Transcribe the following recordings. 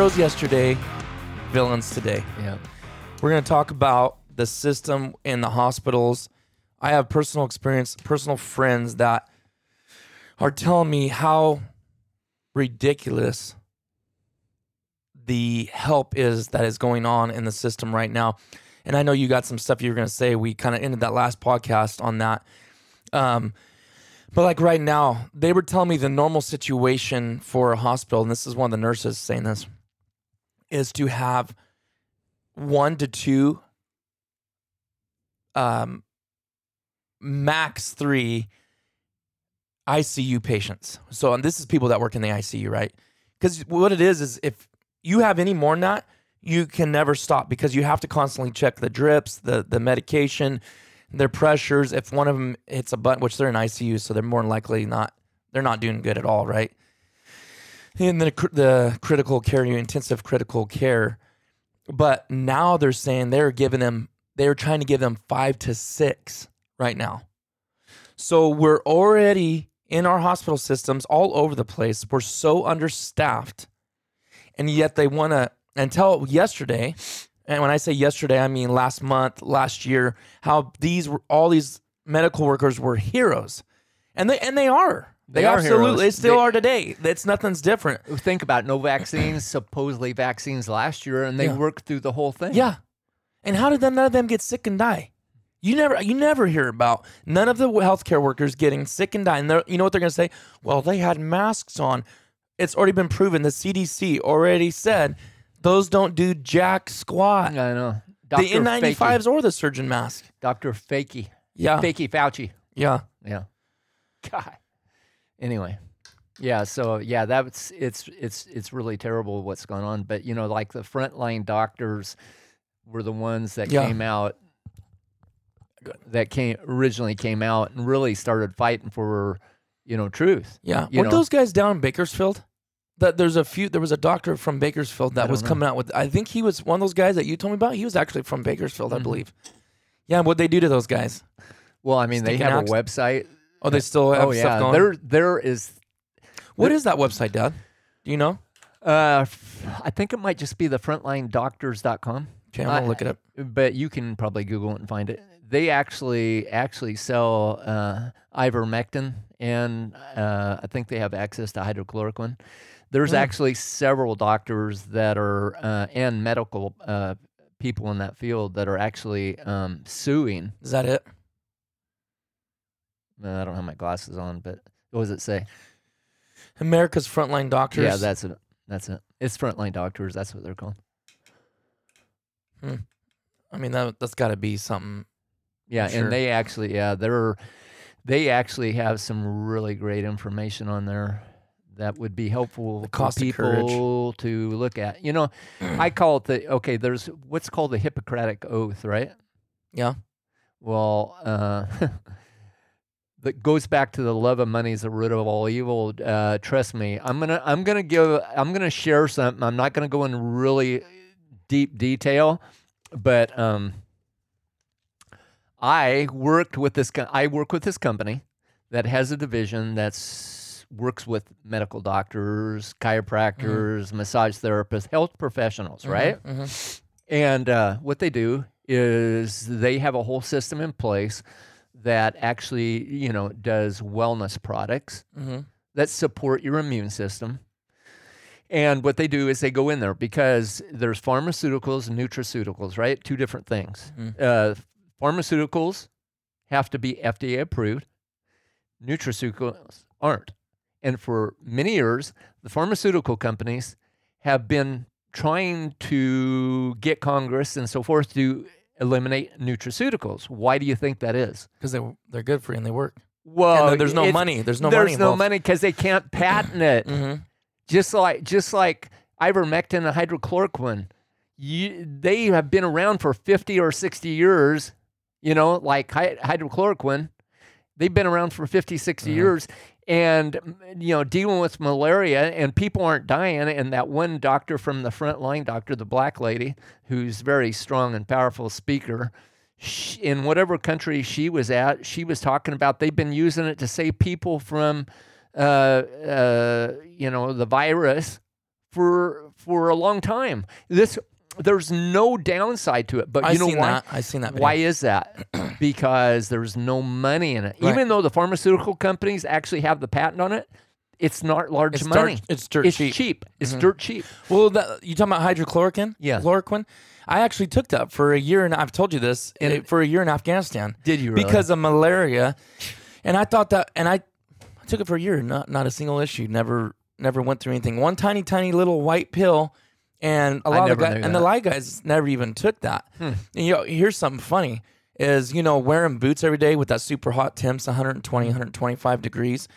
heroes yesterday, villains today. Yeah. We're going to talk about the system in the hospitals. I have personal experience, personal friends that are telling me how ridiculous the help is that is going on in the system right now. And I know you got some stuff you were going to say. We kind of ended that last podcast on that. Um, but like right now, they were telling me the normal situation for a hospital, and this is one of the nurses saying this, is to have one to two, um, max three ICU patients. So, and this is people that work in the ICU, right? Because what it is is if you have any more than that, you can never stop because you have to constantly check the drips, the the medication, their pressures. If one of them hits a button, which they're in ICU, so they're more likely not they're not doing good at all, right? And the the critical care, intensive critical care, but now they're saying they're giving them they're trying to give them five to six right now. So we're already in our hospital systems all over the place. We're so understaffed, and yet they want to. Until yesterday, and when I say yesterday, I mean last month, last year, how these were all these medical workers were heroes, and they and they are. They, They are absolutely heroes. still They- are today. It's nothing's different. Think about no vaccines, supposedly vaccines last year, and they Yeah. worked through the whole thing. Yeah. And how did none of them get sick and die? You never you never hear about none of the healthcare workers getting sick and dying. You know what they're going to say? Well, they had masks on. It's already been proven. The CDC already said those don't do jack squat. I know. the N95s or the surgeon mask. Dr. Fakey. Yeah. Fakey Fauci. Yeah. Yeah. God. Anyway. Yeah, so yeah, that's it's it's it's really terrible what's going on. But you know, like the frontline doctors were the ones that Yeah. came out that came originally came out and really started fighting for, you know, truth. Yeah. You Weren't know. those guys down in Bakersfield? That there's a few there was a doctor from Bakersfield that was know. coming out with I think he was one of those guys that you told me about. He was actually from Bakersfield, I Mhm. believe. Yeah, what they do to those guys? Well, I mean, they have a website. Oh, they still have oh stuff yeah, going. there there is What is that website, Dad? Do you know? uh I think it might just be the frontlinedoctors.com. Okay, I'm gonna I- look it up. but you can probably Google it and find it. They actually actually sell uh, ivermectin, and uh, I think they have access to hydrochloroquine. There's Hmm. actually several doctors that are uh, and medical uh, people in that field that are actually um, suing. Is that it? I don't have my glasses on, but what does it say? America's frontline doctors. Yeah, that's it. That's it. It's frontline doctors. That's what they're called. I mean, that that's got to be something. Yeah, Sure. and they actually, yeah, they're they actually have some really great information on there that would be helpful for cost of courage. people to look at. You know, I call it the okay. There's what's called the Hippocratic Oath, right? Yeah. Well, uh, that goes back to the love of money is the root of all evil. Uh, trust me, I'm gonna I'm gonna give I'm gonna share something. I'm not gonna go in really deep detail, but um, I worked with this. I work with this company that has a division that's works with medical doctors, chiropractors, massage therapists, health professionals, right? Mhm. And uh, what they do is they have a whole system in place that actually, you know, does wellness products Mhm. that support your immune system. And what they do is they go in there because there's pharmaceuticals and nutraceuticals, right? Two different things. Mhm. Uh, pharmaceuticals have to be FDA approved. Nutraceuticals aren't. And for many years, the pharmaceutical companies have been trying to get Congress and so forth to eliminate nutraceuticals. Why do you think that is? Because they they're good for you and they work. Well, there's no money. There's no there's money. There's no money because they can't patent it. Mm-hmm. Just like just like ivermectin and hydrochloroquine, you, they have been around for 50 or 60 years. You know, like hy- hydrochloroquine, they've been around for 50, 60 Mhm. years, and you know, dealing with malaria, and people aren't dying. And that one doctor from the front line, doctor, the black lady, who's very strong and powerful speaker. sh in whatever country she was at, she was talking about they've been using it to save people from uh, uh, you know, the virus for for a long time. This there's no downside to it, but you know seen why? that. I seen that. Video. Why is that? because there's no money in it. Right. Even though the pharmaceutical companies actually have the patent on it, it's not large It's money. dirt- it's dirt it's cheap. Mm-hmm. It's dirt cheap. Well, that, you talking about hydrochloroquine? Yeah. Chloroquine. I actually took that for a year, and I've told you this And- eh, for a year in Afghanistan. Did you really? Because of malaria, and I thought that, and I, I took it for a year, not not a single issue. Never never went through anything. One tiny tiny little white pill, and a I lot of guys, and the light guys never even took that. Hmm. And, you know, here's something funny: is you know wearing boots every day with that super hot temps, 120, 125 degrees.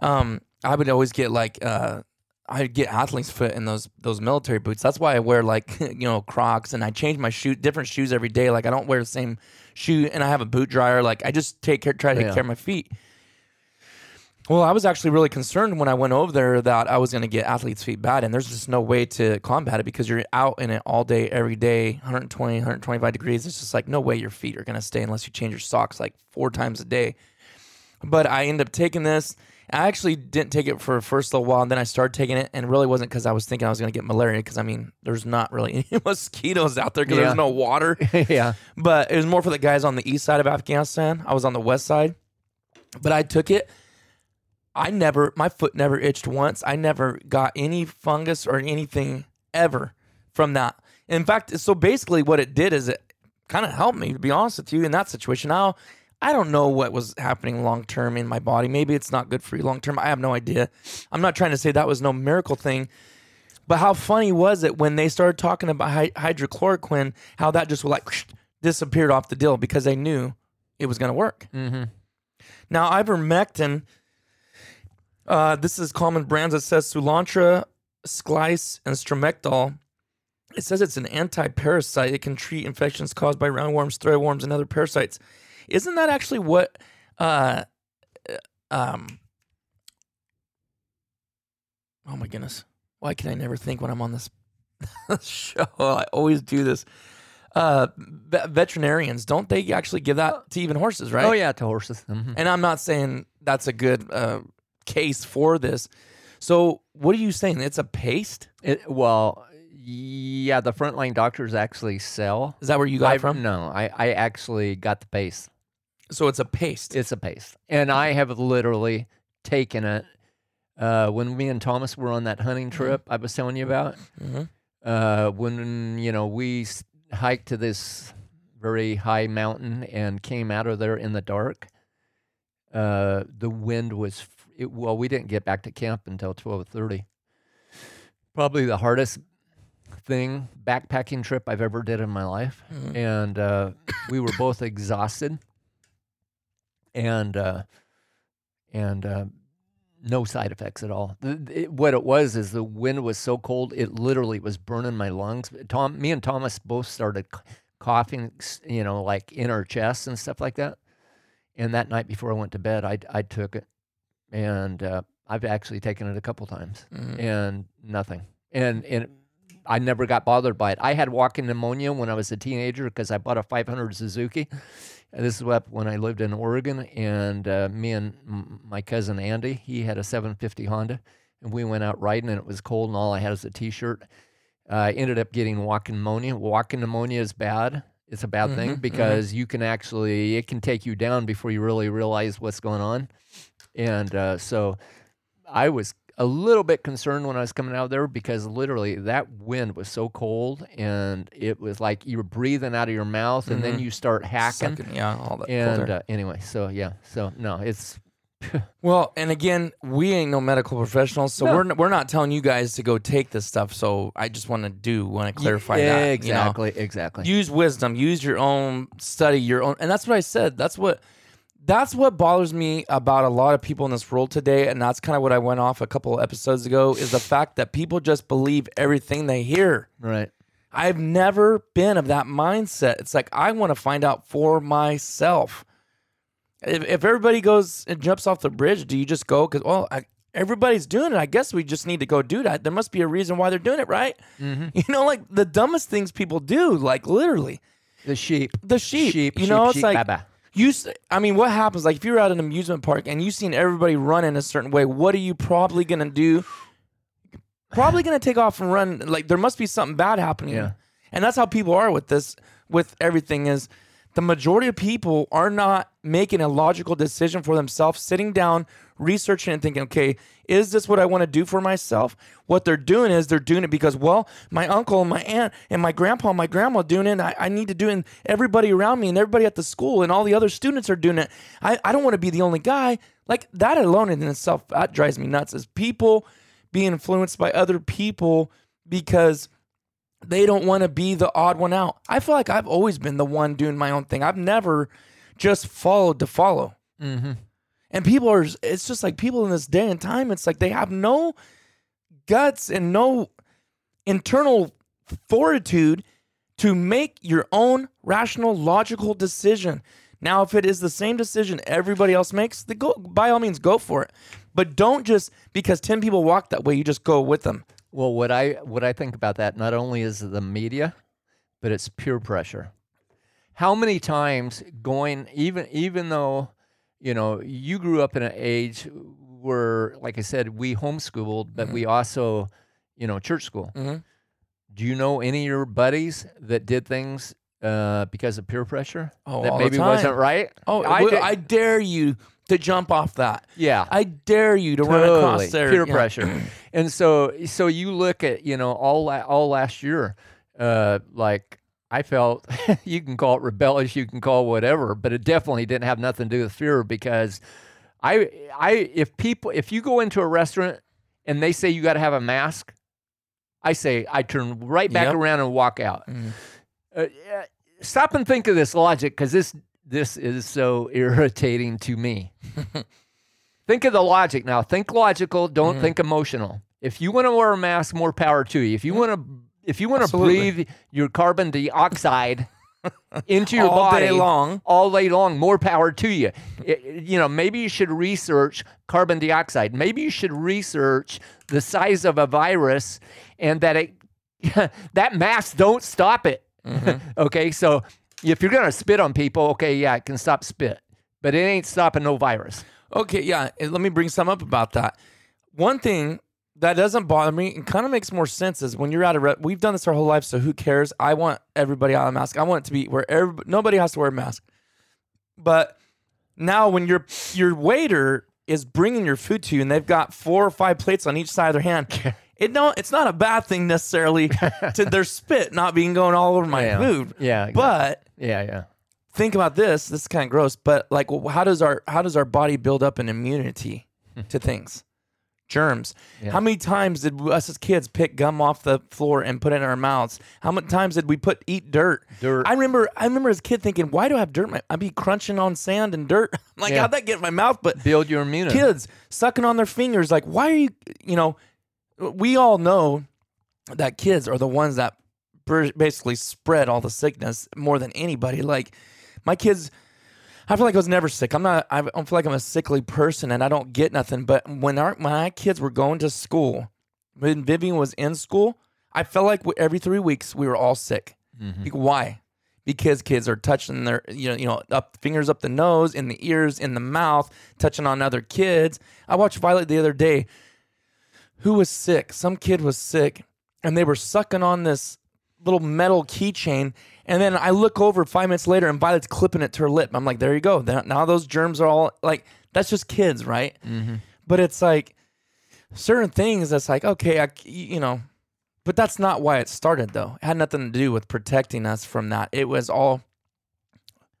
Um, I would always get like uh, I'd get athlete's foot in those those military boots. That's why I wear like you know Crocs and I change my shoe different shoes every day. Like I don't wear the same shoe and I have a boot dryer. Like I just take care try to take Yeah. care of my feet. Well, I was actually really concerned when I went over there that I was going to get athlete's feet bad, and there's just no way to combat it because you're out in it all day, every day, 120, 125 degrees. It's just like no way your feet are going to stay unless you change your socks like four times a day. But I ended up taking this. I actually didn't take it for the first little while, and then I started taking it, and it really wasn't because I was thinking I was going to get malaria. Because I mean, there's not really any mosquitoes out there because Yeah. there's no water. yeah. But it was more for the guys on the east side of Afghanistan. I was on the west side, but I took it. I never, my foot never itched once. I never got any fungus or anything ever from that. In fact, so basically, what it did is it kind of helped me, to be honest with you, in that situation. Now, I don't know what was happening long term in my body. Maybe it's not good for you long term. I have no idea. I'm not trying to say that was no miracle thing. But how funny was it when they started talking about hy- hydrochloroquine, how that just like disappeared off the deal because they knew it was going to work. Mm-hmm. Now, ivermectin, uh, this is common brands. It says Soolantra, Sklice, and Stromectol. It says it's an anti-parasite. It can treat infections caused by roundworms, threadworms, and other parasites. Isn't that actually what? Uh, uh, um. Oh my goodness! Why can I never think when I'm on this show? I always do this. Uh, ve- veterinarians don't they actually give that to even horses, right? Oh yeah, to horses. Mhm. And I'm not saying that's a good uh, case for this. So, what are you saying? It's a paste? It, well, yeah, the frontline doctors actually sell. Is that where you got I, it from? No, I, I actually got the paste. So it's a paste. It's a paste, and I have literally taken it. Uh, when me and Thomas were on that hunting trip I was telling you about, Mhm. uh, when you know we s- hiked to this very high mountain and came out of there in the dark, uh, the wind was it, well. We didn't get back to camp until twelve thirty. Probably the hardest thing backpacking trip I've ever did in my life, Mhm. and uh, we were both exhausted, and uh, and uh, no side effects at all. It- what it was is the wind was so cold, it literally was burning my lungs. Tom, me and Thomas both started coughing, you know, like in our chests and stuff like that. And that night before I went to bed, I I took it, and uh, I've actually taken it a couple times, Mhm. and nothing. And and I never got bothered by it. I had walking pneumonia when I was a teenager because I bought a 500 Suzuki. And this is when I lived in Oregon, and uh, me and m- my cousin Andy, he had a 750 Honda, and we went out riding, and it was cold, and all I had was a T-shirt. Uh, I ended up getting walking pneumonia. Walking pneumonia is bad. It's a bad thing Mhm, mhm. because you can actually it can take you down before you really realize what's going on, and uh, so I was a little bit concerned when I was coming out there because literally that wind was so cold and it was like you were breathing out of your mouth and then Mhm. you start hacking. Sucking- yeah, all that. And uh, anyway, so yeah, so no, it's well, and again, we ain't no medical professionals, so No. we're n- we're not telling you guys to go take this stuff. So I just want to do want to clarify yeah, that. you know? exactly, exactly. use wisdom use your own study your own and that's what i said that's what that's what bothers me about a lot of people in this world today and that's kind of what i went off a couple episodes ago is the fact that people just believe everything they hear right. i've never been of that mindset it's like i want to find out for myself if, if everybody goes and jumps off the bridge do you just go because well I, everybody's doing it i guess we just need to go do that there must be a reason why they're doing it right Mm-hmm. you know like the dumbest things people do like literally The sheep. the sheep. Sheep. you sheep, know, it's sheep, like baba. You. I mean, what happens? Like if you're at an amusement park and you've seen everybody run in a certain way, what are you probably gonna do? probably going to take off and run. Like there must be something bad happening. Yeah. And that's how people are with this, with everything is the majority of people are not making a logical decision for themselves, sitting down, researching and thinking, okay, is this what I want to do for myself? What they're doing is they're doing it because, well, my uncle and my aunt and my grandpa and my grandma doing it. I, I need to do it. And everybody around me and everybody at the school and all the other students are doing it. I, I don't want to be the only guy. Like that alone in itself, that drives me nuts. Is people being influenced by other people because they don't want to be the odd one out. I feel like I've always been the one doing my own thing. I've never just followed to follow. Mm-hmm. And people are, it's just like people in this day and time, it's like they have no guts and no internal fortitude to make your own rational, logical decision. Now, if it is the same decision everybody else makes, then go by all means go for it. But don't just because 10 people walk that way, you just go with them. Well, what I what I think about that not only is the media, but it's peer pressure. How many times going even even though you know you grew up in an age where, like I said, we homeschooled, but Mm-hmm. we also, you know, church school. Mhm. Do you know any of your buddies that did things uh, because of peer pressure Oh, that maybe wasn't right? Oh, I I, did- I dare you to jump off that. yeah. I dare you to run across Totally. there. peer know. pressure and so so you look at you know all all last year uh like i felt you can call it rebellious you can call it whatever but it definitely didn't have nothing to do with fear because i i if people if you go into a restaurant and they say you got to have a mask i say i turn right back Yep. around and walk out Mhm. uh, stop and think of this logic because this this is so irritating to me. think of the logic now. Think logical. Don't Mhm. think emotional. If you want to wear a mask, more power to you. If you want to, if you want to Absolutely. breathe your carbon dioxide into your All body day long. all day long, more power to you. It- you know, maybe you should research carbon dioxide. Maybe you should research the size of a virus and that it that mask don't stop it. Mm-hmm. okay, so if you're gonna spit on people, okay, yeah, it can stop spit, but it ain't stopping no virus. Okay, yeah. Let me bring some up about that. One thing that doesn't bother me It kind of makes more sense is when you're at a re- we've done this our whole life, so who cares? I want everybody out of a mask. I want it to be where everybody, nobody has to wear a mask. But now when your your waiter is bringing your food to you and they've got four or five plates on each side of their hand, it don't it's not a bad thing necessarily to their spit not being going all over my Yeah. food. Yeah, But yeah, yeah. think about this this is kind of gross but like well, how does our how does our body build up an immunity to things germs Yeah. how many times did us as kids pick gum off the floor and put it in our mouths how many times did we put eat dirt Dirt. i remember i remember as a kid thinking why do i have dirt my i'd be crunching on sand and dirt I'm like Yeah. how'd that get in my mouth but Build your immunity. kids sucking on their fingers like why are you you know we all know that kids are the ones that basically spread all the sickness more than anybody like my kids i feel like i was never sick. I'm not i don't feel like i'm a sickly person and i don't get nothing. But when our my kids were going to school when vivian was in school i felt like every three weeks we were all sick. Mhm. Be- why? Because kids are touching their you know you know up fingers up the nose in the ears in the mouth touching on other kids. I watched violet the other day. Who was sick? Some kid was sick and they were sucking on this little metal keychain and then i look over five minutes later and violet's clipping it to her lip. I'm like there you go. Now those germs are all like that's just kids right? Mhm. but it's like certain things that's like okay I, you know but that's not why it started though. It had nothing to do with protecting us from that. It was all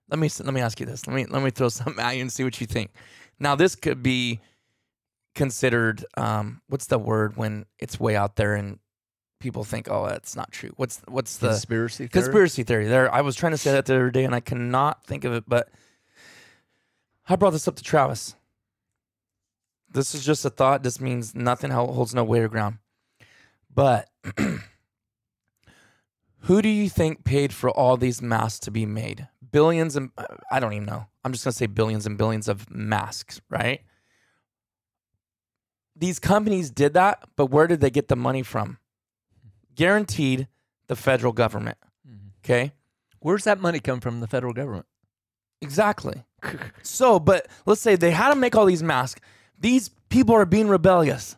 let me let me ask you this. Let me let me throw something at you and see what you think. Now this could be considered um what's the word when it's way out there and people think oh that's not true. What's what's the Conspiracy. theory? conspiracy theory. There i was trying to say that the other day and i cannot think of it but i brought this up to travis. This is just a thought. This means nothing holds no weight or ground. But who do you think paid for all these masks to be made? Billions and i don't even know. I'm just going to say billions and billions of masks right? These companies did that but where did they get the money from guaranteed the federal government Mhm. okay Where's that money come from? The federal government. Exactly. so, but let's say they had to make all these masks. These people are being rebellious.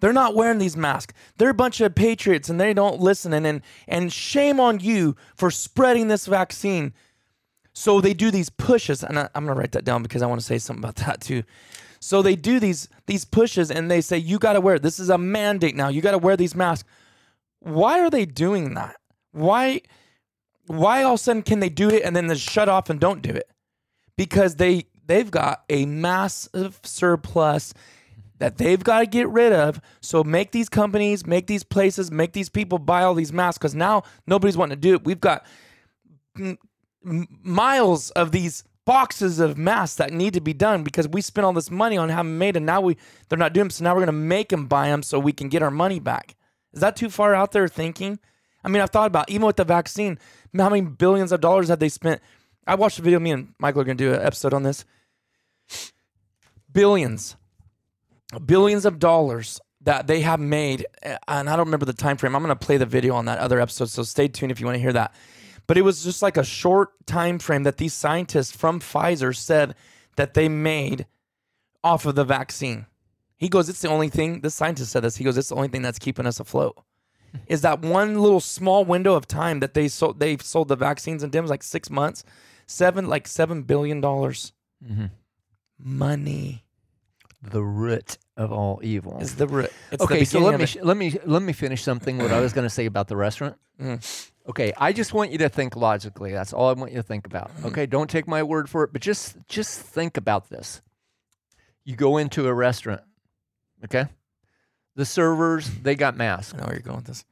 They're not wearing these masks. They're a bunch of patriots and they don't listen. And and, and shame on you for spreading this vaccine. So they do these pushes, and I, I'm gonna write that down because I want to say something about that too. So they do these these pushes, and they say you got to wear. it. This is a mandate now. You got to wear these masks. Why are they doing that? Why? Why all of a sudden can they do it and then they shut off and don't do it? Because they they've got a massive surplus that they've got to get rid of. So make these companies, make these places, make these people buy all these masks because now nobody's wanting to do it. We've got m- miles of these boxes of masks that need to be done because we spent all this money on having made and now we they're not doing them. So now we're gonna make them buy them so we can get our money back. Is that too far out there thinking? I mean, I've thought about even with the vaccine, how many billions of dollars have they spent? I watched a video. Me and Michael are gonna do an episode on this. Billions, billions of dollars that they have made, eh, and I don't remember the time frame. I'm gonna play the video on that other episode, so stay tuned if you want to hear that. But it was just like a short time frame that these scientists from Pfizer said that they made off of the vaccine. He goes, it's the only thing. This scientist said this. He goes, it's the only thing that's keeping us afloat. Is that one little small window of time that they sold? They've sold the vaccines in Dims like six months, seven like seven billion dollars. Money The root of all evil. is the root. It's okay, the so let me sh- let me let me finish something. What I was going to say about the restaurant. Mm-hmm. Okay, I just want you to think logically. That's all I want you to think about. Mm-hmm. Okay, don't take my word for it, but just just think about this. You go into a restaurant. Okay, the servers they got masks. I know where you're going with this.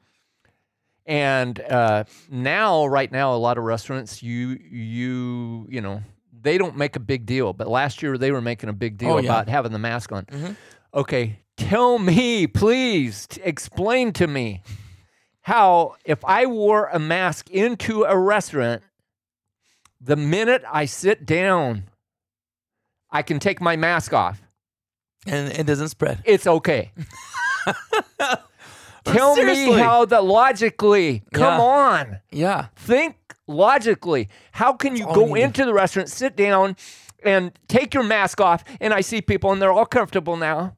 And uh, now, right now, a lot of restaurants, you you you know, they don't make a big deal. But last year, they were making a big deal Oh, yeah. about having the mask on. Mhm. Okay, tell me, please, t- explain to me how if I wore a mask into a restaurant, the minute I sit down, I can take my mask off. And it doesn't spread. It's okay. Tell me how that logically. Come Yeah. on. Yeah. Think logically. How can you all go need. into the restaurant, sit down, and take your mask off? And I see people, and they're all comfortable now.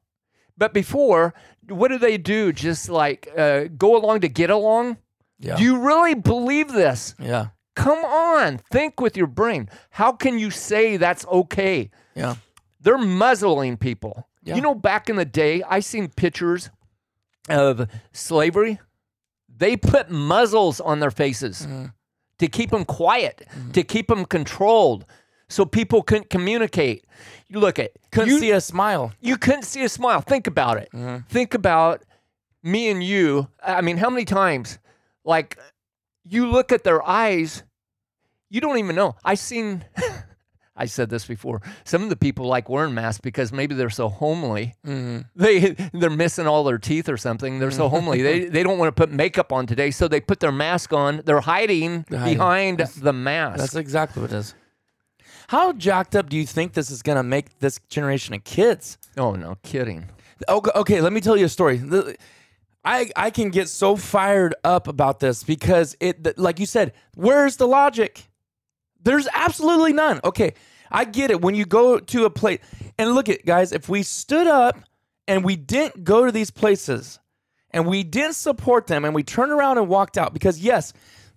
But before, what do they do? Just like uh, go along to get along? Yeah. Do you really believe this? yeah. Come on, think with your brain. How can you say that's okay? Yeah. They're muzzling people. Yeah. You know, back in the day, I seen pictures of slavery. They put muzzles on their faces Mm-hmm. to keep them quiet, to keep them controlled, so people couldn't communicate. You look at Couldn't you, see a smile. you couldn't see a smile. Think about it. Mm-hmm. Think about me and you. I mean, how many times, like, you look at their eyes, you don't even know. I seen. I said this before. Some of the people like wearing masks because maybe they're so homely. Mm-hmm. They they're missing all their teeth or something. They're so homely. they they don't want to put makeup on today, so they put their mask on. They're hiding They're hiding. behind the mask. That's exactly what it is. How jacked up do you think this is going to make this generation of kids? oh no, kidding. Okay, okay, let me tell you a story. I I can get so fired up about this because it like you said, where's the logic? There's absolutely none. Okay, I get it when you go to a place and look at guys, if we stood up and we didn't go to these places and we didn't support them and we turned around and walked out because yes,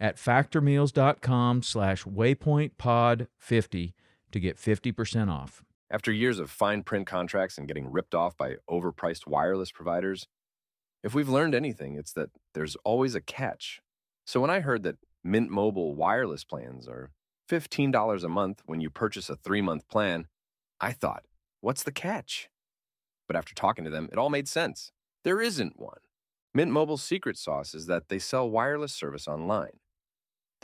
at factormeals.com slash waypointpod50 to get 50% off. After years of fine print contracts and getting ripped off by overpriced wireless providers, if we've learned anything, it's that there's always a catch. So when I heard that Mint Mobile wireless plans are $15 a month when you purchase a three month plan, I thought, what's the catch? But after talking to them, it all made sense. There isn't one. Mint Mobile's secret sauce is that they sell wireless service online.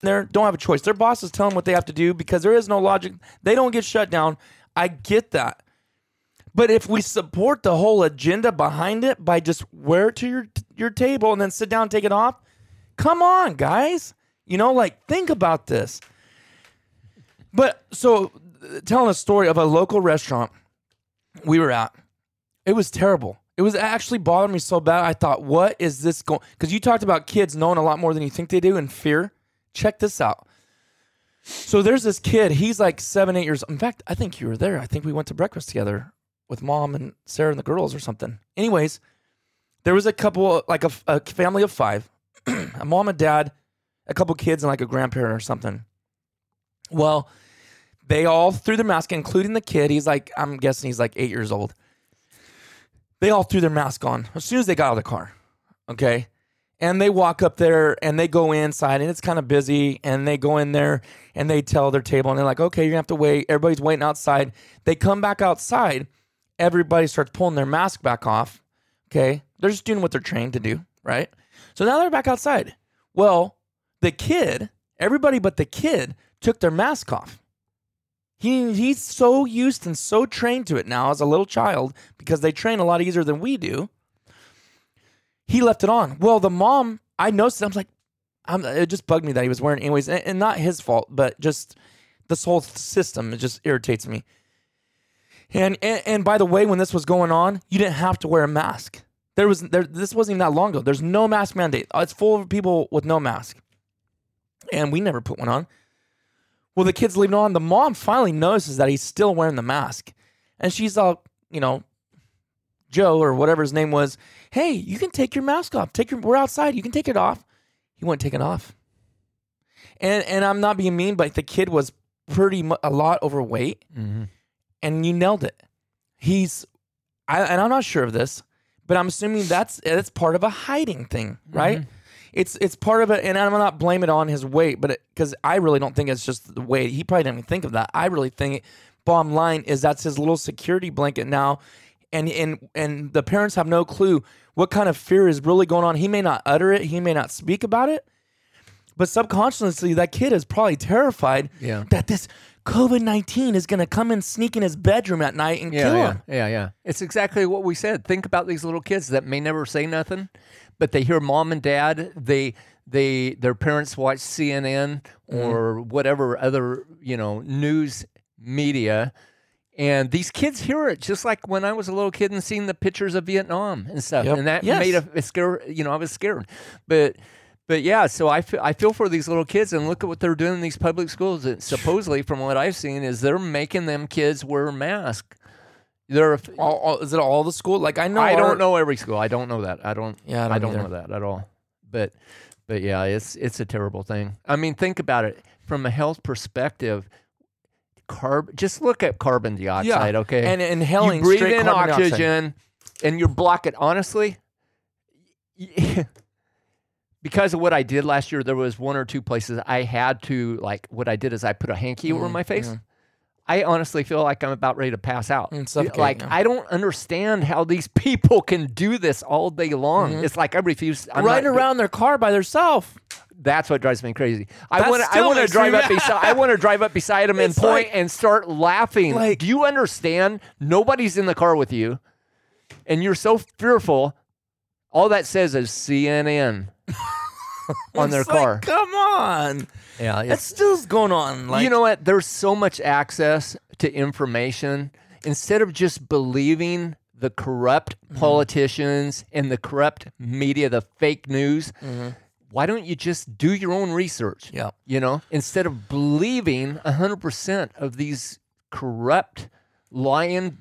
They don't have a choice. Their bosses tell them what they have to do because there is no logic. They don't get shut down. I get that. But if we support the whole agenda behind it by just wear it to your your table and then sit down and take it off, come on, guys. You know, like think about this. But so telling a story of a local restaurant we were at, it was terrible. It was actually bothering me so bad. I thought, what is this going? Because you talked about kids knowing a lot more than you think they do and fear. Check this out. So there's this kid. He's like seven, eight years. In fact, I think you were there. I think we went to breakfast together with mom and Sarah and the girls or something. Anyways, there was a couple, like a, a family of five, a mom and dad, a couple kids, and like a grandparent or something. Well, they all threw their mask, including the kid. He's like, I'm guessing he's like eight years old. They all threw their mask on as soon as they got out of the car. Okay. And they walk up there and they go inside and it's kind of busy. And they go in there and they tell their table and they're like, okay, you're gonna have to wait. Everybody's waiting outside. They come back outside. Everybody starts pulling their mask back off. Okay. They're just doing what they're trained to do. Right. So now they're back outside. Well, the kid, everybody but the kid, took their mask off. He he's so used and so trained to it now as a little child because they train a lot easier than we do. He left it on. Well, the mom, I noticed. I'm like, I'm, it just bugged me that he was wearing anyways, and, and not his fault, but just this whole system. It just irritates me. And, and and by the way, when this was going on, you didn't have to wear a mask. There was there. This wasn't even that long ago. There's no mask mandate. Uh, it's full of people with no mask, and we never put one on. Well, the kid's leaving on. The mom finally notices that he's still wearing the mask. And she's all, you know, Joe or whatever his name was, hey, you can take your mask off. Take your we're outside. You can take it off. He wouldn't take it off. And and I'm not being mean, but the kid was pretty mu- a lot overweight. Mm-hmm. And you nailed it. He's I and I'm not sure of this, but I'm assuming that's that's part of a hiding thing, right? Mm-hmm. It's it's part of it, and I'm not blame it on his weight, but because I really don't think it's just the weight. He probably didn't even think of that. I really think, bottom line is that's his little security blanket now, and and and the parents have no clue what kind of fear is really going on. He may not utter it, he may not speak about it, but subconsciously that kid is probably terrified Yeah. that this COVID nineteen is going to come and sneak in his bedroom at night and Yeah, kill yeah, him. yeah, yeah. It's exactly what we said. Think about these little kids that may never say nothing, but they hear mom and dad. They they their parents watch CNN mm-hmm. or whatever other you know news media, and these kids hear it just like when I was a little kid and seen the pictures of Vietnam and stuff, Yep. and that Yes. made a, a scare. You know, I was scared, but. But yeah, so I feel, I feel for these little kids and look at what they're doing in these public schools. It, supposedly, from what I've seen, is they're making them kids wear masks. They're All, all, is it all the school? Like I know, I our- don't know every school. I don't know that. I don't. Yeah, I I don't don't, know that at all. But, but yeah, it's it's a terrible thing. I mean, think about it from a health perspective. Carb. Just look at carbon dioxide. Okay, and inhaling you breathe in carbon dioxide. oxygen, and you block it. Honestly, because of what I did last year, there was one or two places I had to like. What I did is I put a hanky over Mhm, my face. mhm. I honestly feel like I'm about ready to pass out. Like yeah. I don't understand how these people can do this all day long. Mhm. It's like I refuse. I'm riding not- around their car by themselves. That's what drives me crazy. I want to. I want to drive up beside. I want to drive up beside him and point like- and start laughing. like- do you understand? Nobody's in the car with you, and you're so fearful. All that says is CNN on their like, car. come on, Yeah, that still's going on. Like you know what? There's so much access to information. Instead of just believing the corrupt Mm-hmm. politicians and the corrupt media, the fake news, Mm-hmm. Why don't you just do your own research? Yeah. You know, instead of believing 100% of these corrupt, lying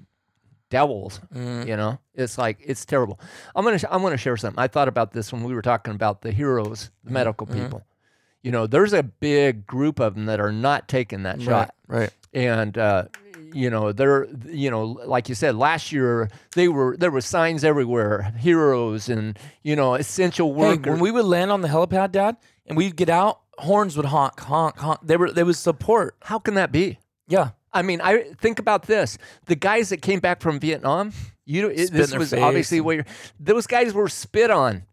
devils, Mm-hmm. you know, it's like, it's terrible. I'm going to, I'm going to share something. I thought about this when we were talking about the heroes, the medical Mm-hmm. people. You know, there's a big group of them that are not taking that shot Right. And uh, you know they're you know like you said last year they were there were signs everywhere heroes and you know essential Hey, workers when we would land on the helipad, Dad, and we'd get out, horns would honk, honk, honk. They were there was support. how can that be Yeah. i mean i think about this the guys that came back from vietnam you it, this was face obviously and- those guys were spit on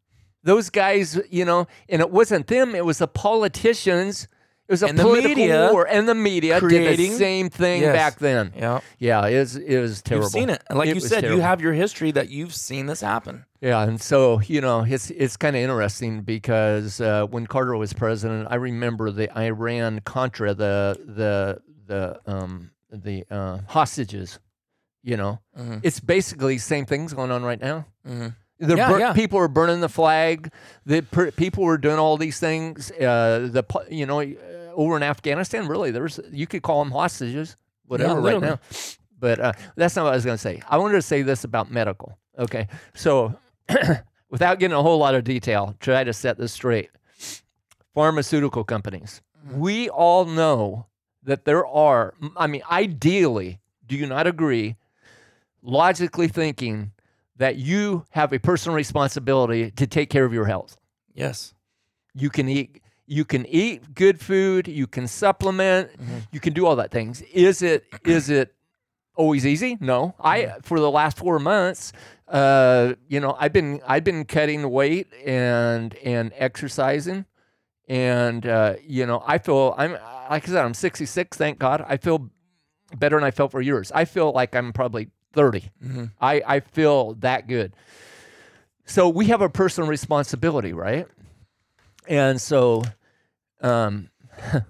those guys you know and it wasn't them it was the politicians it was a And political media war and the media did the same thing Yes. back then Yeah. yeah it was, it was terrible You've seen it. And like It you said, terrible. you have your history that you've seen this happen. Yeah, and so you know, it's it's kind of interesting because uh, when Carter was president, I remember the Iran Contra, the the the um the uh, hostages. You know, Mhm. it's basically the same things going on right now. Mhm. The Yeah, bur- yeah. people are burning the flag. The per- people were doing all these things. Uh, the you know over in Afghanistan, really, there's you could call them hostages, whatever, right now. But uh, that's not what I was going to say. I wanted to say this about medical. Okay, so without getting a whole lot of detail, try to set this straight. Pharmaceutical companies. We all know that there are. I mean, ideally, do you not agree? Logically thinking that you have a personal responsibility to take care of your health. Yes. You can eat you can eat good food, you can supplement, you can do all that things. Is it is it always easy? No. I for the last 4 months uh you know, I've been I've been cutting weight and and exercising and uh you know, I feel I'm like I said I'm 66, thank God. I feel better than I felt for years. I feel like I'm probably 30. Mhm. I, I feel that good. So we have a personal responsibility, right? And so um,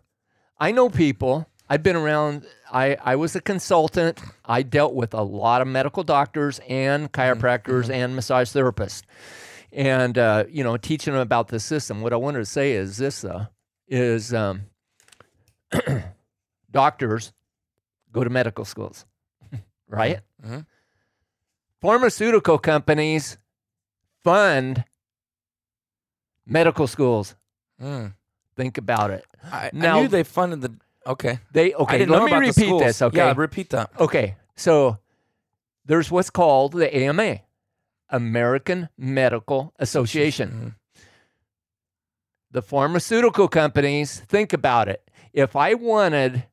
I know people. I've been around. I, I was a consultant. I dealt with a lot of medical doctors and chiropractors and massage therapists. And, uh, you know, teaching them about the system. What I wanted to say is this, though, is um, doctors go to medical schools, right? Mhm. Pharmaceutical companies fund medical schools. Mm. Think about it. I, I Now- knew they funded the. Okay. They okay. Let me repeat this. Okay. Yeah, repeat that. okay. So there's what's called the AMA, American Medical Association. Mhm. The pharmaceutical companies think about it. If I wanted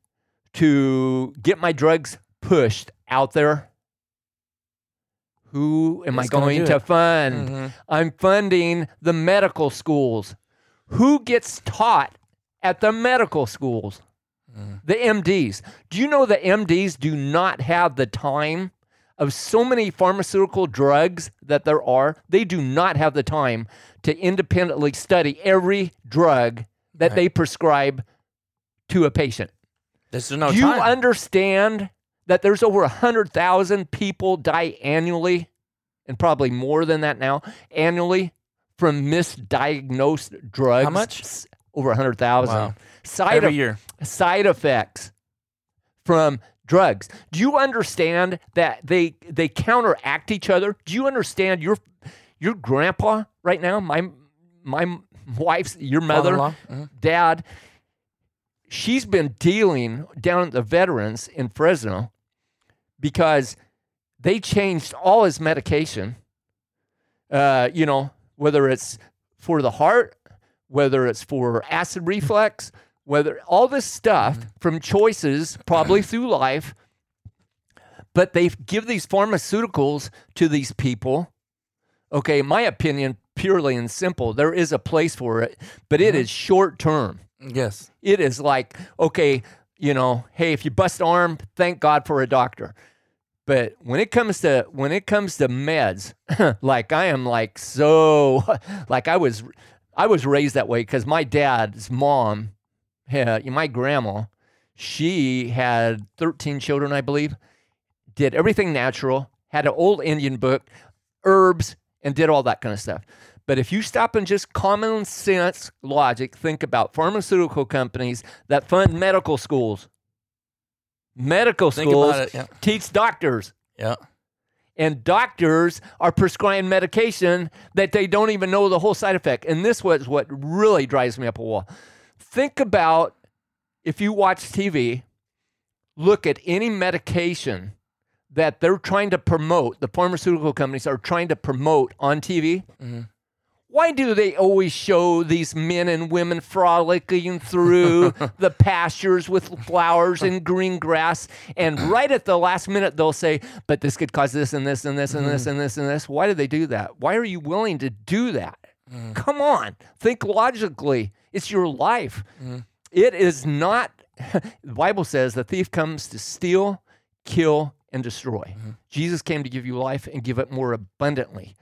to get my drugs pushed out there, who am Who's I going to it? fund? Mhm. I'm funding the medical schools. Who gets taught at the medical schools? The MDs. Do you know that MDs do not have the time of so many pharmaceutical drugs that there are? They do not have the time to independently study every drug that Right. they prescribe to a patient. There's no Do you understand that there's over 100,000 people die annually, and probably more than that now, annually from misdiagnosed drugs? How much? Over 100,000. Wow. Side, Every year. side effects from drugs. Do you understand that they they counteract each other? Do you understand your your grandpa right now, my my wife's your mother? Mhm. dad, she's been dealing down at the veterans in Fresno because they changed all his medication. Uh, you know, whether it's for the heart, whether it's for acid reflux, whether all this stuff from choices probably through life, but they give these pharmaceuticals to these people. Okay, my opinion, purely and simple, there is a place for it, but it is short term. Yes. It is like, okay, you know, hey, if you bust arm, thank God for a doctor. But when it comes to when it comes to meds, like I am like so like I was I was raised that way because my dad's mom, my grandma, she had 13 children, I believe, did everything natural, had an old Indian book, herbs, and did all that kind of stuff. But if you stop and just common sense logic, think about pharmaceutical companies that fund medical schools. Medical Think schools it. Yeah. teach doctors, Yeah. and doctors are prescribing medication that they don't even know the whole side effect. And this was what really drives me up a wall. Think about if you watch TV, look at any medication that they're trying to promote, the pharmaceutical companies are trying to promote on TV. Mhm. Why do they always show these men and women frolicking through the pastures with flowers and green grass? And right at the last minute, they'll say, But this could cause this and this and this and this mm-hmm. and this and this. Why do they do that? Why are you willing to do that? Mm. Come on, think logically. It's your life. Mm. It is not, the Bible says the thief comes to steal, kill, and destroy. Mm-hmm. Jesus came to give you life and give it more abundantly.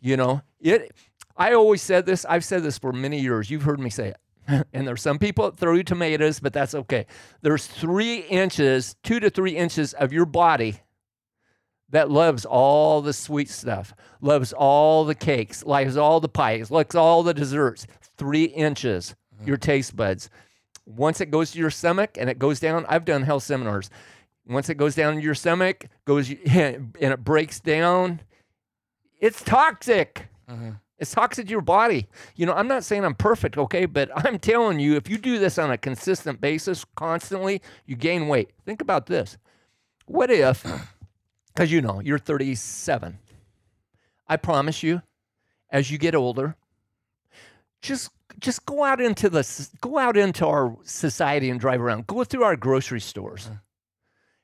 You know, it. I always said this. I've said this for many years. You've heard me say it. and there's some people that throw you tomatoes, but that's okay. There's three inches, two to three inches of your body that loves all the sweet stuff, loves all the cakes, likes all the pies, likes all the desserts. Three inches, mm-hmm. your taste buds. Once it goes to your stomach and it goes down, I've done health seminars. Once it goes down to your stomach, goes and it breaks down, it's toxic. Mm-hmm. It's toxic to your body. You know, I'm not saying I'm perfect, okay, but I'm telling you, if you do this on a consistent basis, constantly, you gain weight. Think about this. What if, because you know, you're 37. I promise you, as you get older, just just go out into the go out into our society and drive around. Go through our grocery stores. Uh.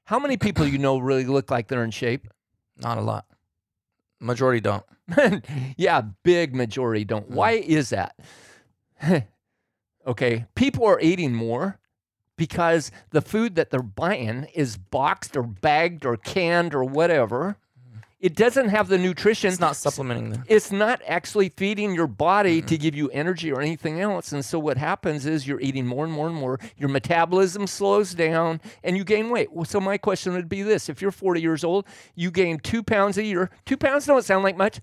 How many people you know really look like they're in shape? Not a lot. Majority don't. yeah, big majority don't. Mm. Why is that? okay, people are eating more because the food that they're buying is boxed or bagged or canned or whatever. It doesn't have the nutrition. It's not supplementing them. It's not actually feeding your body to give you energy or anything else. And so what happens is you're eating more and more and more. Your metabolism slows down and you gain weight. Well, so my question would be this: If you're 40 years old, you gain two pounds a year. Two pounds don't sound like much.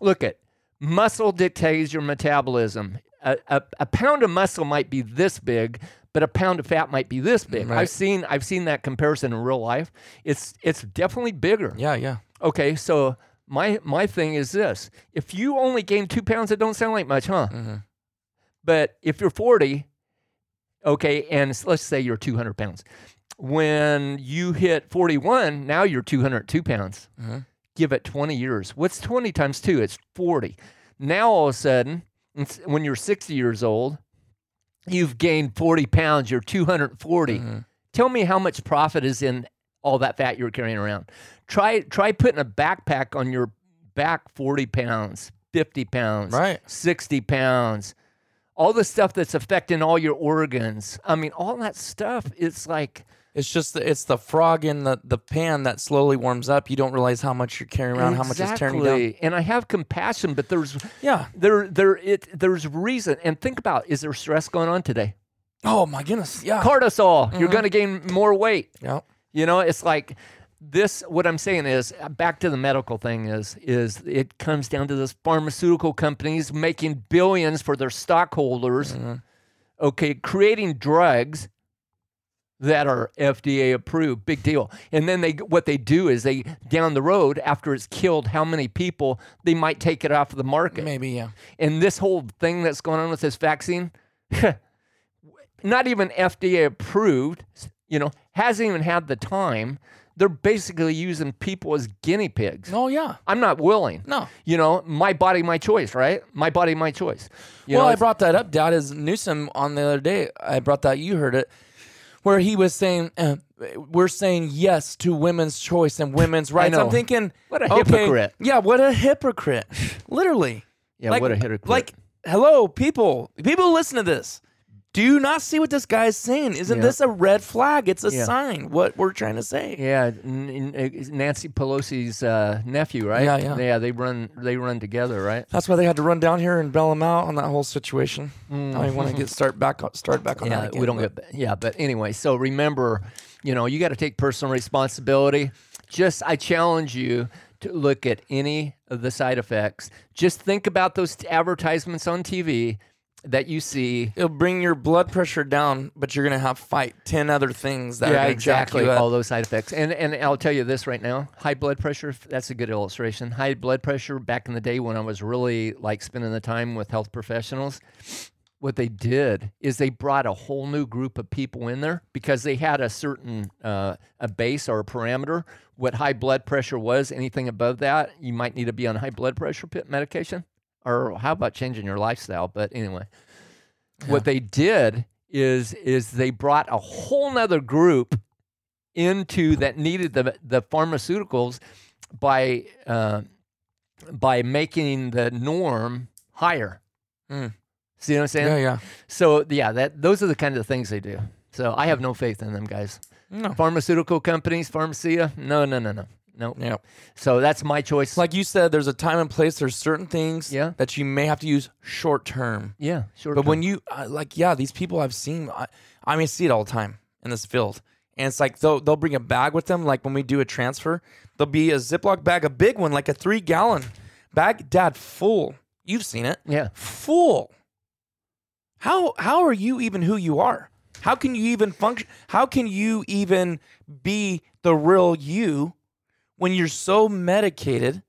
Look at muscle dictates your metabolism. A, a, a pound of muscle might be this big, but a pound of fat might be this big. Mm, right. I've seen I've seen that comparison in real life. It's it's definitely bigger. Yeah, yeah. Okay, so my my thing is this: if you only gain two pounds, it don't sound like much, huh? Mhm. But if you're 40, okay, and let's say you're 200 pounds, when you hit 41, now you're 202 pounds. Mhm. Give it 20 years. What's 20 times two? It's 40. Now all of a sudden, when you're 60 years old, you've gained 40 pounds. You're 240. Mhm. Tell me how much profit is in all that fat you're carrying around. Try try putting a backpack on your back 40 pounds, 50 pounds, Right. 60 pounds. All the stuff that's affecting all your organs. I mean, all that stuff, it's like It's just the, it's the frog in the, the pan that slowly warms up. You don't realize how much you're carrying around, how much is tearing you down. And I have compassion, but there's Yeah. there there it there's reason. And think about is there stress going on today? Oh my goodness. Yeah. Cortisol, Mm-hmm. you're going to gain more weight. yeah. You know, it's like this. What I'm saying is, uh, back to the medical thing is, is it comes down to this pharmaceutical companies making billions for their stockholders. Okay, creating drugs that are FDA approved, big deal. And then they, what they do is they down the road after it's killed, how many people they might take it off the market. Maybe, yeah. And this whole thing that's going on with this vaccine, not even FDA approved, you know, hasn't even had the time. They're basically using people as guinea pigs. Oh yeah. I'm not willing. No. You know, my body, my choice, right? My body, my choice. You well, know, I brought that up. Dad is Newsom on the other day. I brought that. You heard it, where he was saying uh, we're saying yes to women's choice and women's rights. I'm thinking, What a okay, hypocrite. Yeah, what a hypocrite. Literally. yeah, like, what a hypocrite. Like, hello, people. People listen to this. Do you not see what this guy is saying? Isn't Yeah. this a red flag? It's a Yeah. sign. What we're trying to say. yeah, N- N- uh, Nancy Pelosi's uh, nephew, right? Yeah, yeah. Yeah, they run, they run together, right? That's why they had to run down here and bail him out on that whole situation. I want to get start back on, start back on yeah, that again. we don't but- get. Yeah, but anyway, so remember, you know, you got to take personal responsibility. Just, I challenge you to look at any of the side effects. Just think about those advertisements on TV that you see. It'll bring your blood pressure down, but you're gonna have to fight ten other things that yeah, jack exactly. All those side effects. And and I'll tell you this right now: high blood pressure. That's a good illustration. High blood pressure. Back in the day when I was really like spending the time with health professionals, what they did is they brought a whole new group of people in there because they had a certain uh, a base or a parameter. What high blood pressure was. Anything above that, you might need to be on high blood pressure medication. Or how about changing your lifestyle? But anyway, what they did is is they brought a whole nother group into that needed the the pharmaceuticals by uh, by making the norm higher. Mm. See what I'm saying? yeah, yeah. So yeah, that those are the kind of things they do. So I have no faith in them guys. No. Pharmaceutical companies, pharmacia, no, no, no, no, no. Yeah. So that's my choice. Like you said, there's a time and place. There's certain things Yeah. that you may have to use short term. yeah, sure. But when you uh, like, yeah, these people I've seen, I, I mean, I see it all the time in this field, and it's like they'll they'll bring a bag with them. Like when we do a transfer, there'll be a Ziploc bag, a big one, like a three gallon bag, Dad, full. You've seen it, yeah, full. How how are you even who you are? How can you even function? How can you even be the real you when you're so medicated?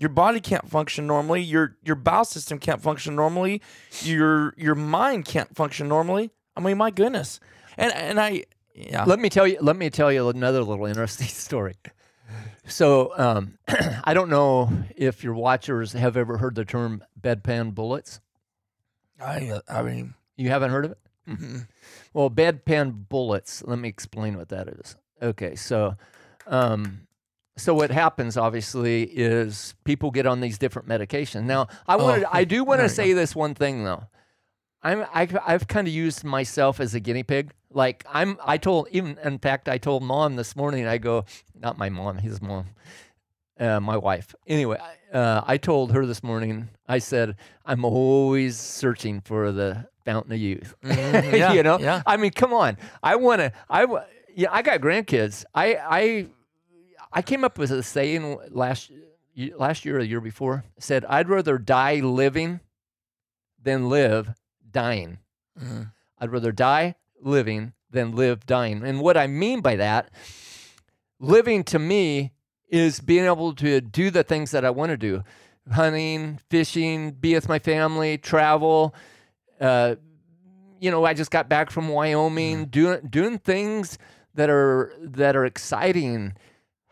Your body can't function normally. Your your bowel system can't function normally. Your your mind can't function normally. I mean, my goodness. And and I yeah. let me tell you. Let me tell you another little interesting story. So um, I don't know if your watchers have ever heard the term bedpan bullets. I I mean, You haven't heard of it? mhm. Well, bedpan bullets. Let me explain what that is. Okay, so, um, so what happens obviously is people get on these different medications. Now, I wanted, Oh, I do want to say this one thing though. I'm, I've, I've kind of used myself as a guinea pig. Like I'm, I told, even in fact, I told mom this morning. I go, not my mom, his mom, uh, my wife. Anyway, I- uh, I told her this morning. I said, I'm always searching for the fountain of youth. Mhm. Yeah, you know, yeah. I mean, come on. I want to. I yeah. I got grandkids. I I I came up with a saying last last year or the year before. Said I'd rather die living than live dying. Mhm. I'd rather die living than live dying. And what I mean by that, living to me is being able to do the things that I want to do hunting, fishing, be with my family, travel. Uh, you know, I just got back from Wyoming, doing doing things that are that are exciting.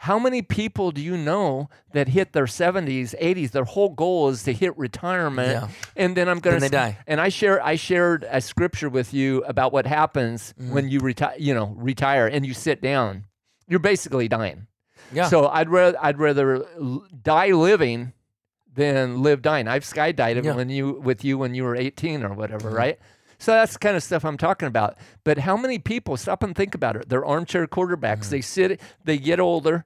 How many people do you know that hit their 70s, 80s? Their whole goal is to hit retirement, Yeah. and then I'm going they die. And I share, I shared a scripture with you about what happens Mm-hmm. when you retire. You know, retire and you sit down. You're basically dying. Yeah. So I'd rather I'd rather die living than live dying. I've skydived Yeah. when you with you when you were 18 or whatever, Mhm. right? So that's the kind of stuff I'm talking about. But how many people stop and think about it? They're armchair quarterbacks. Mm-hmm. They sit, they get older,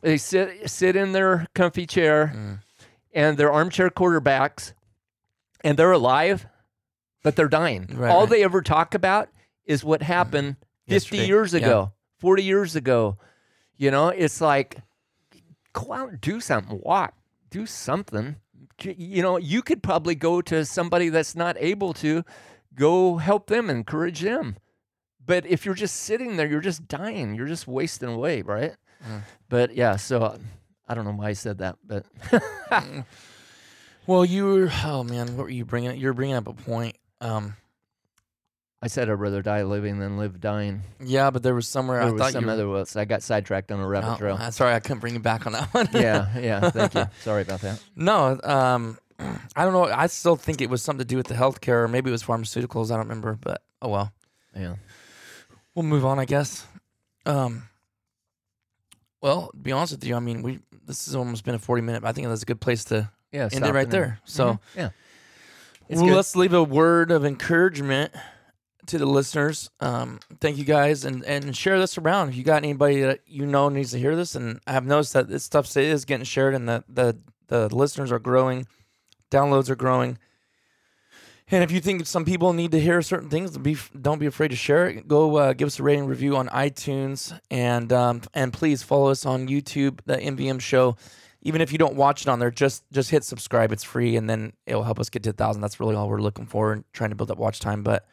they sit sit in their comfy chair, Mm. and they're armchair quarterbacks, and they're alive, but they're dying. Right, All right. they ever talk about is what happened 50 Yesterday. years Yeah. ago, 40 years ago. You know, it's like go out and do something, walk, do something. You know, you could probably go to somebody that's not able to, go help them, encourage them. But if you're just sitting there, you're just dying. You're just wasting away, right? Mm. But yeah, so uh, I don't know why I said that, but Well, you were. Oh man, what were you bringing? You're bringing up a point. Um, I said I'd rather die living than live dying. yeah, but there was somewhere There I was thought some you. other ones. I got sidetracked on a rabbit Oh, trail. sorry, I couldn't bring you back on that one. yeah, yeah. Thank you. Sorry about that. No, um, I don't know. I still think it was something to do with the healthcare, or maybe it was pharmaceuticals. I don't remember, but oh well. Yeah. We'll move on, I guess. Um, well, to be honest with you, I mean, we this has almost been a forty minute. I think that's a good place to Yeah. end it right there. So Mhm. yeah. Well, let's leave a word of encouragement to the listeners. Um, thank you guys, and and share this around. If you got anybody that you know needs to hear this, and I have noticed that this stuff is getting shared, and the the the listeners are growing, downloads are growing. And if you think some people need to hear certain things, be don't be afraid to share it. Go uh, give us a rating review on iTunes, and um, and please follow us on YouTube, the MVM Show. even if you don't watch it on there, just just hit subscribe. It's free, and then it'll help us get to a thousand. That's really all we're looking for and trying to build up watch time. But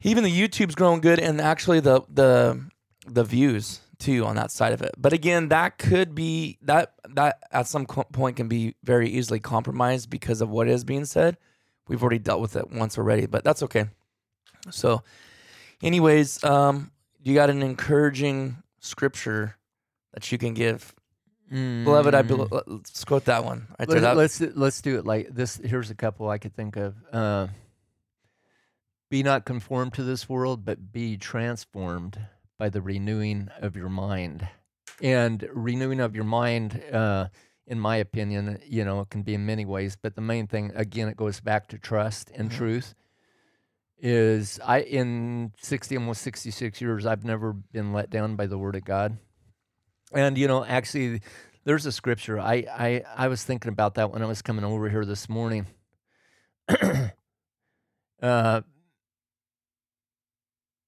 even the YouTube's growing good, and actually the the the views too on that side of it. But again, that could be that that at some co- point can be very easily compromised because of what is being said. We've already dealt with it once already, but that's okay. So, anyways, um, you got an encouraging scripture that you can give Beloved, I bel Mm. let's quote that one right there. Let, That, let's let's do it like this. Here's a couple I could think of. Uh, be not conformed to this world, but be transformed by the renewing of your mind. And renewing of your mind, uh, in my opinion, you know, it can be in many ways. But the main thing, again, it goes back to trust and Mhm. truth. Is I in sixty almost sixty six years, I've never been let down by the Word of God. And you know, actually, there's a scripture. I, I I was thinking about that when I was coming over here this morning. uh,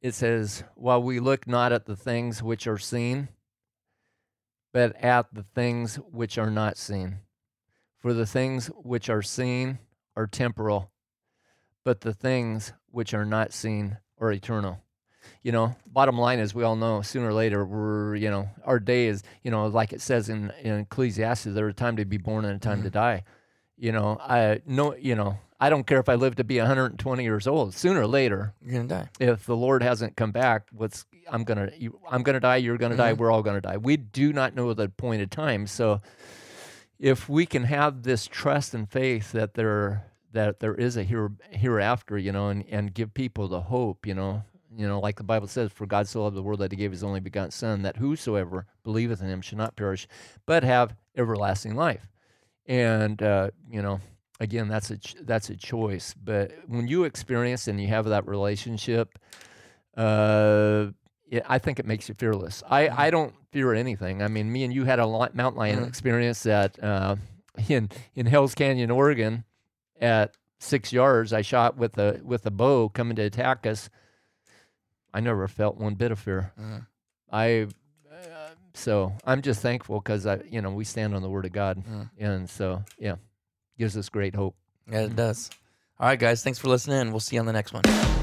it says, "While we look not at the things which are seen, but at the things which are not seen. For the things which are seen are temporal, but the things which are not seen are eternal." you know bottom line is we all know sooner or later we're you know our day is you know like it says in, in ecclesiastes there's a time to be born and a time to mm-hmm. die you know i know you know i don't care if i live to be 120 years old sooner or later you're gonna die. if the lord hasn't come back what's i'm gonna you, i'm gonna die you're gonna die Mhm. we're all gonna die we do not know the appointed time so if we can have this trust and faith that there that there is a here, hereafter you know and, and give people the hope you know you know like the bible says for god so loved the world that he gave his only begotten son that whosoever believeth in him should not perish but have everlasting life and uh, you know again that's a ch- that's a choice but when you experience and you have that relationship uh yeah, I think it makes you fearless. I, I don't fear anything. I mean, me and you had a li- mountain lion Mhm. experience that uh, in in Hell's Canyon, Oregon, at six yards, I shot with a with a bow coming to attack us. I never felt one bit of fear. Mhm. I uh, so I'm just thankful because I you know we stand on the word of God, Mhm. and so yeah, gives us great hope. Yeah, it does. All right, guys. Thanks for listening. We'll see you on the next one.